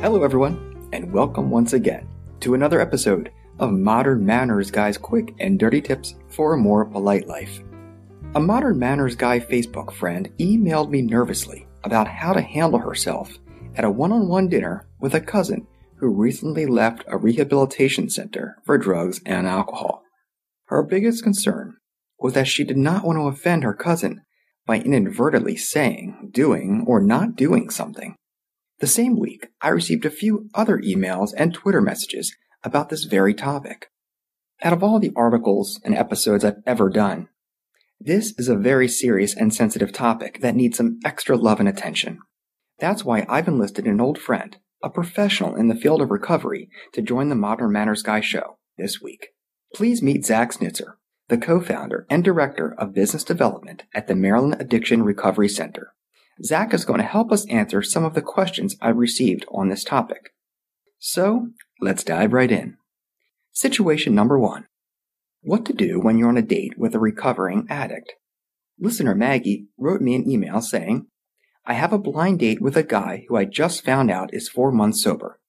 Hello, everyone, and welcome once again to another episode of Modern Manners Guy's quick and dirty tips for a more polite life. A Modern Manners Guy Facebook friend emailed me nervously about how to handle herself at a one on one dinner with a cousin who recently left a rehabilitation center for drugs and alcohol. Her biggest concern was that she did not want to offend her cousin by inadvertently saying, doing, or not doing something. The same week, I received a few other emails and Twitter messages about this very topic. Out of all the articles and episodes I've ever done, this is a very serious and sensitive topic that needs some extra love and attention. That's why I've enlisted an old friend, a professional in the field of recovery, to join the Modern Manners Guy show this week. Please meet Zach Snitzer, the co-founder and director of business development at the Maryland Addiction Recovery Center. Zach is going to help us answer some of the questions I've received on this topic. So, let's dive right in. Situation number one. What to do when you're on a date with a recovering addict. Listener Maggie wrote me an email saying, I have a blind date with a guy who I just found out is four months sober.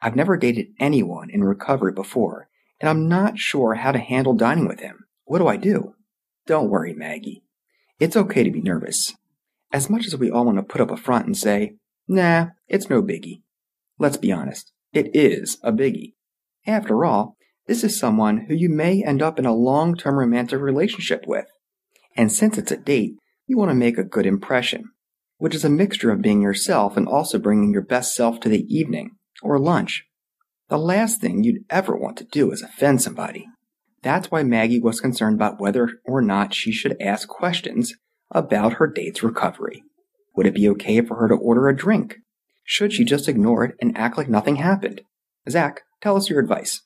I've never dated anyone in recovery before, and I'm not sure how to handle dining with him. What do I do? Don't worry, Maggie. It's okay to be nervous. As much as we all want to put up a front and say, nah, it's no biggie. Let's be honest, it is a biggie. After all, this is someone who you may end up in a long term romantic relationship with. And since it's a date, you want to make a good impression, which is a mixture of being yourself and also bringing your best self to the evening or lunch. The last thing you'd ever want to do is offend somebody. That's why Maggie was concerned about whether or not she should ask questions about her date's recovery. Would it be okay for her to order a drink? Should she just ignore it and act like nothing happened? Zach, tell us your advice.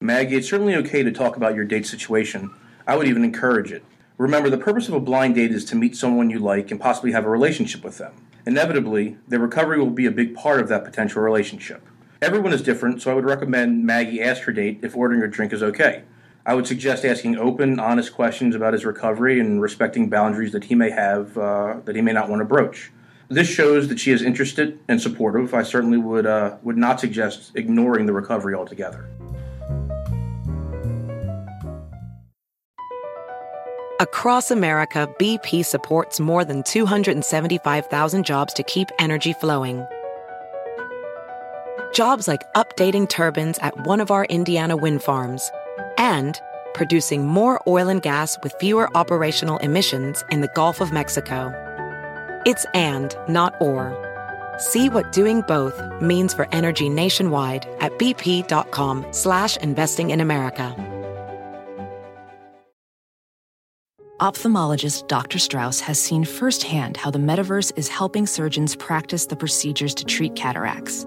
Maggie, it's certainly okay to talk about your date situation. I would even encourage it. Remember, the purpose of a blind date is to meet someone you like and possibly have a relationship with them. Inevitably, their recovery will be a big part of that potential relationship. Everyone is different, so I would recommend Maggie ask her date if ordering a drink is okay. I would suggest asking open, honest questions about his recovery and respecting boundaries that he may have uh, that he may not want to broach. This shows that she is interested and supportive. I certainly would uh, would not suggest ignoring the recovery altogether. Across America, BP supports more than 275,000 jobs to keep energy flowing. Jobs like updating turbines at one of our Indiana wind farms and producing more oil and gas with fewer operational emissions in the Gulf of Mexico. It's and, not or. See what doing both means for energy nationwide at bp.com slash investing in America. Ophthalmologist Dr. Strauss has seen firsthand how the metaverse is helping surgeons practice the procedures to treat cataracts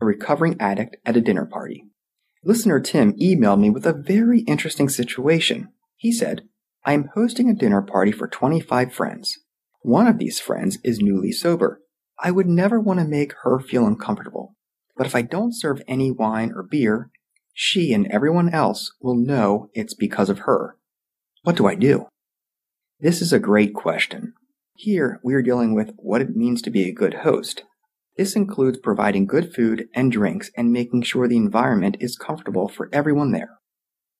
a recovering addict at a dinner party. Listener Tim emailed me with a very interesting situation. He said, I am hosting a dinner party for 25 friends. One of these friends is newly sober. I would never want to make her feel uncomfortable. But if I don't serve any wine or beer, she and everyone else will know it's because of her. What do I do? This is a great question. Here, we are dealing with what it means to be a good host. This includes providing good food and drinks and making sure the environment is comfortable for everyone there.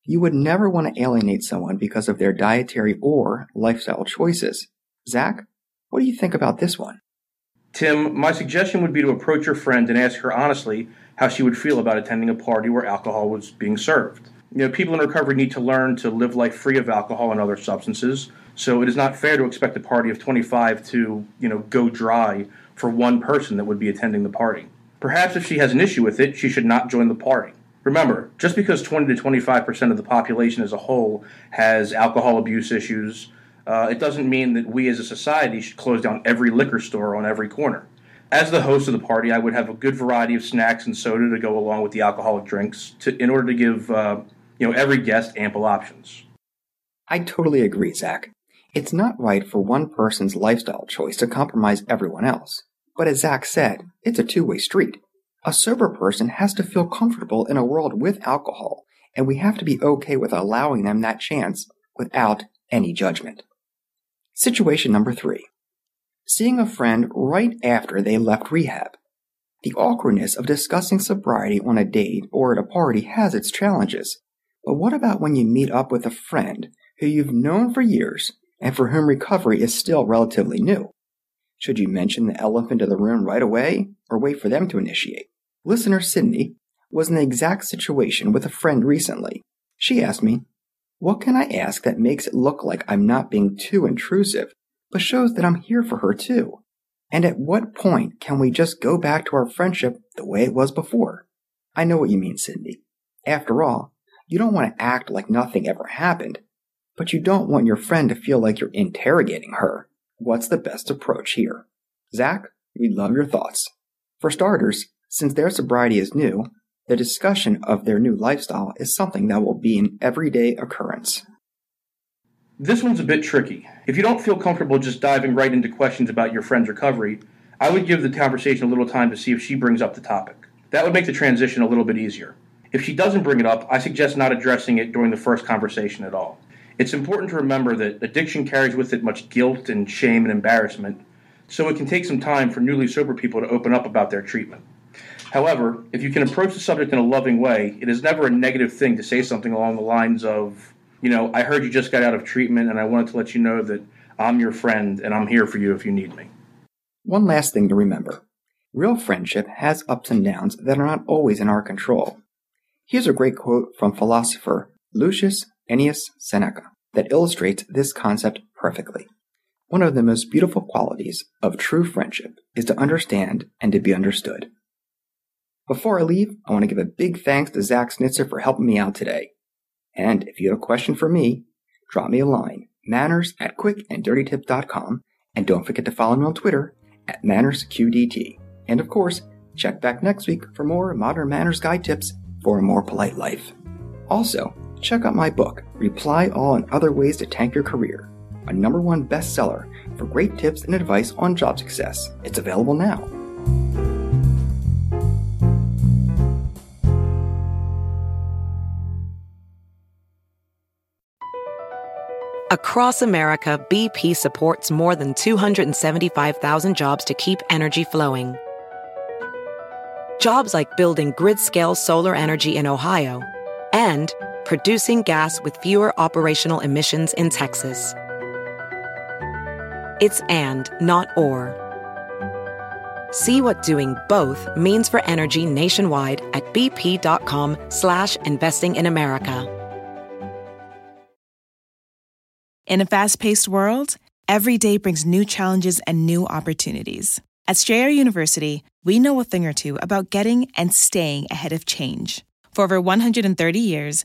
You would never want to alienate someone because of their dietary or lifestyle choices. Zach, what do you think about this one? Tim, my suggestion would be to approach your friend and ask her honestly how she would feel about attending a party where alcohol was being served. You know, people in recovery need to learn to live life free of alcohol and other substances, so it is not fair to expect a party of 25 to, you know, go dry for one person that would be attending the party. Perhaps if she has an issue with it, she should not join the party. Remember, just because 20 to 25% of the population as a whole has alcohol abuse issues, uh, it doesn't mean that we as a society should close down every liquor store on every corner. As the host of the party, I would have a good variety of snacks and soda to go along with the alcoholic drinks to, in order to give uh, you know every guest ample options. I totally agree, Zach. It's not right for one person's lifestyle choice to compromise everyone else. But as Zach said, it's a two way street. A sober person has to feel comfortable in a world with alcohol, and we have to be okay with allowing them that chance without any judgment. Situation number three seeing a friend right after they left rehab. The awkwardness of discussing sobriety on a date or at a party has its challenges. But what about when you meet up with a friend who you've known for years and for whom recovery is still relatively new? Should you mention the elephant in the room right away or wait for them to initiate? Listener Sydney was in the exact situation with a friend recently. She asked me, What can I ask that makes it look like I'm not being too intrusive but shows that I'm here for her too. And at what point can we just go back to our friendship the way it was before? I know what you mean, Cindy. After all, you don't want to act like nothing ever happened, but you don't want your friend to feel like you're interrogating her. What's the best approach here? Zach, we'd love your thoughts. For starters, since their sobriety is new, the discussion of their new lifestyle is something that will be an everyday occurrence. This one's a bit tricky. If you don't feel comfortable just diving right into questions about your friend's recovery, I would give the conversation a little time to see if she brings up the topic. That would make the transition a little bit easier. If she doesn't bring it up, I suggest not addressing it during the first conversation at all. It's important to remember that addiction carries with it much guilt and shame and embarrassment, so it can take some time for newly sober people to open up about their treatment. However, if you can approach the subject in a loving way, it is never a negative thing to say something along the lines of, you know, I heard you just got out of treatment and I wanted to let you know that I'm your friend and I'm here for you if you need me. One last thing to remember real friendship has ups and downs that are not always in our control. Here's a great quote from philosopher Lucius Annaeus Seneca that illustrates this concept perfectly. One of the most beautiful qualities of true friendship is to understand and to be understood. Before I leave, I want to give a big thanks to Zach Snitzer for helping me out today. And if you have a question for me, drop me a line, manners at quickanddirtytip.com, and don't forget to follow me on Twitter at mannersqdt. And of course, check back next week for more modern manners guide tips for a more polite life. Also, check out my book, Reply All and Other Ways to Tank Your Career, a number one bestseller for great tips and advice on job success. It's available now. Across America, BP supports more than 275,000 jobs to keep energy flowing. Jobs like building grid scale solar energy in Ohio and producing gas with fewer operational emissions in Texas. It's and, not or. See what doing both means for energy nationwide at bp.com slash investing in America. In a fast paced world, every day brings new challenges and new opportunities. At Strayer University, we know a thing or two about getting and staying ahead of change. For over 130 years,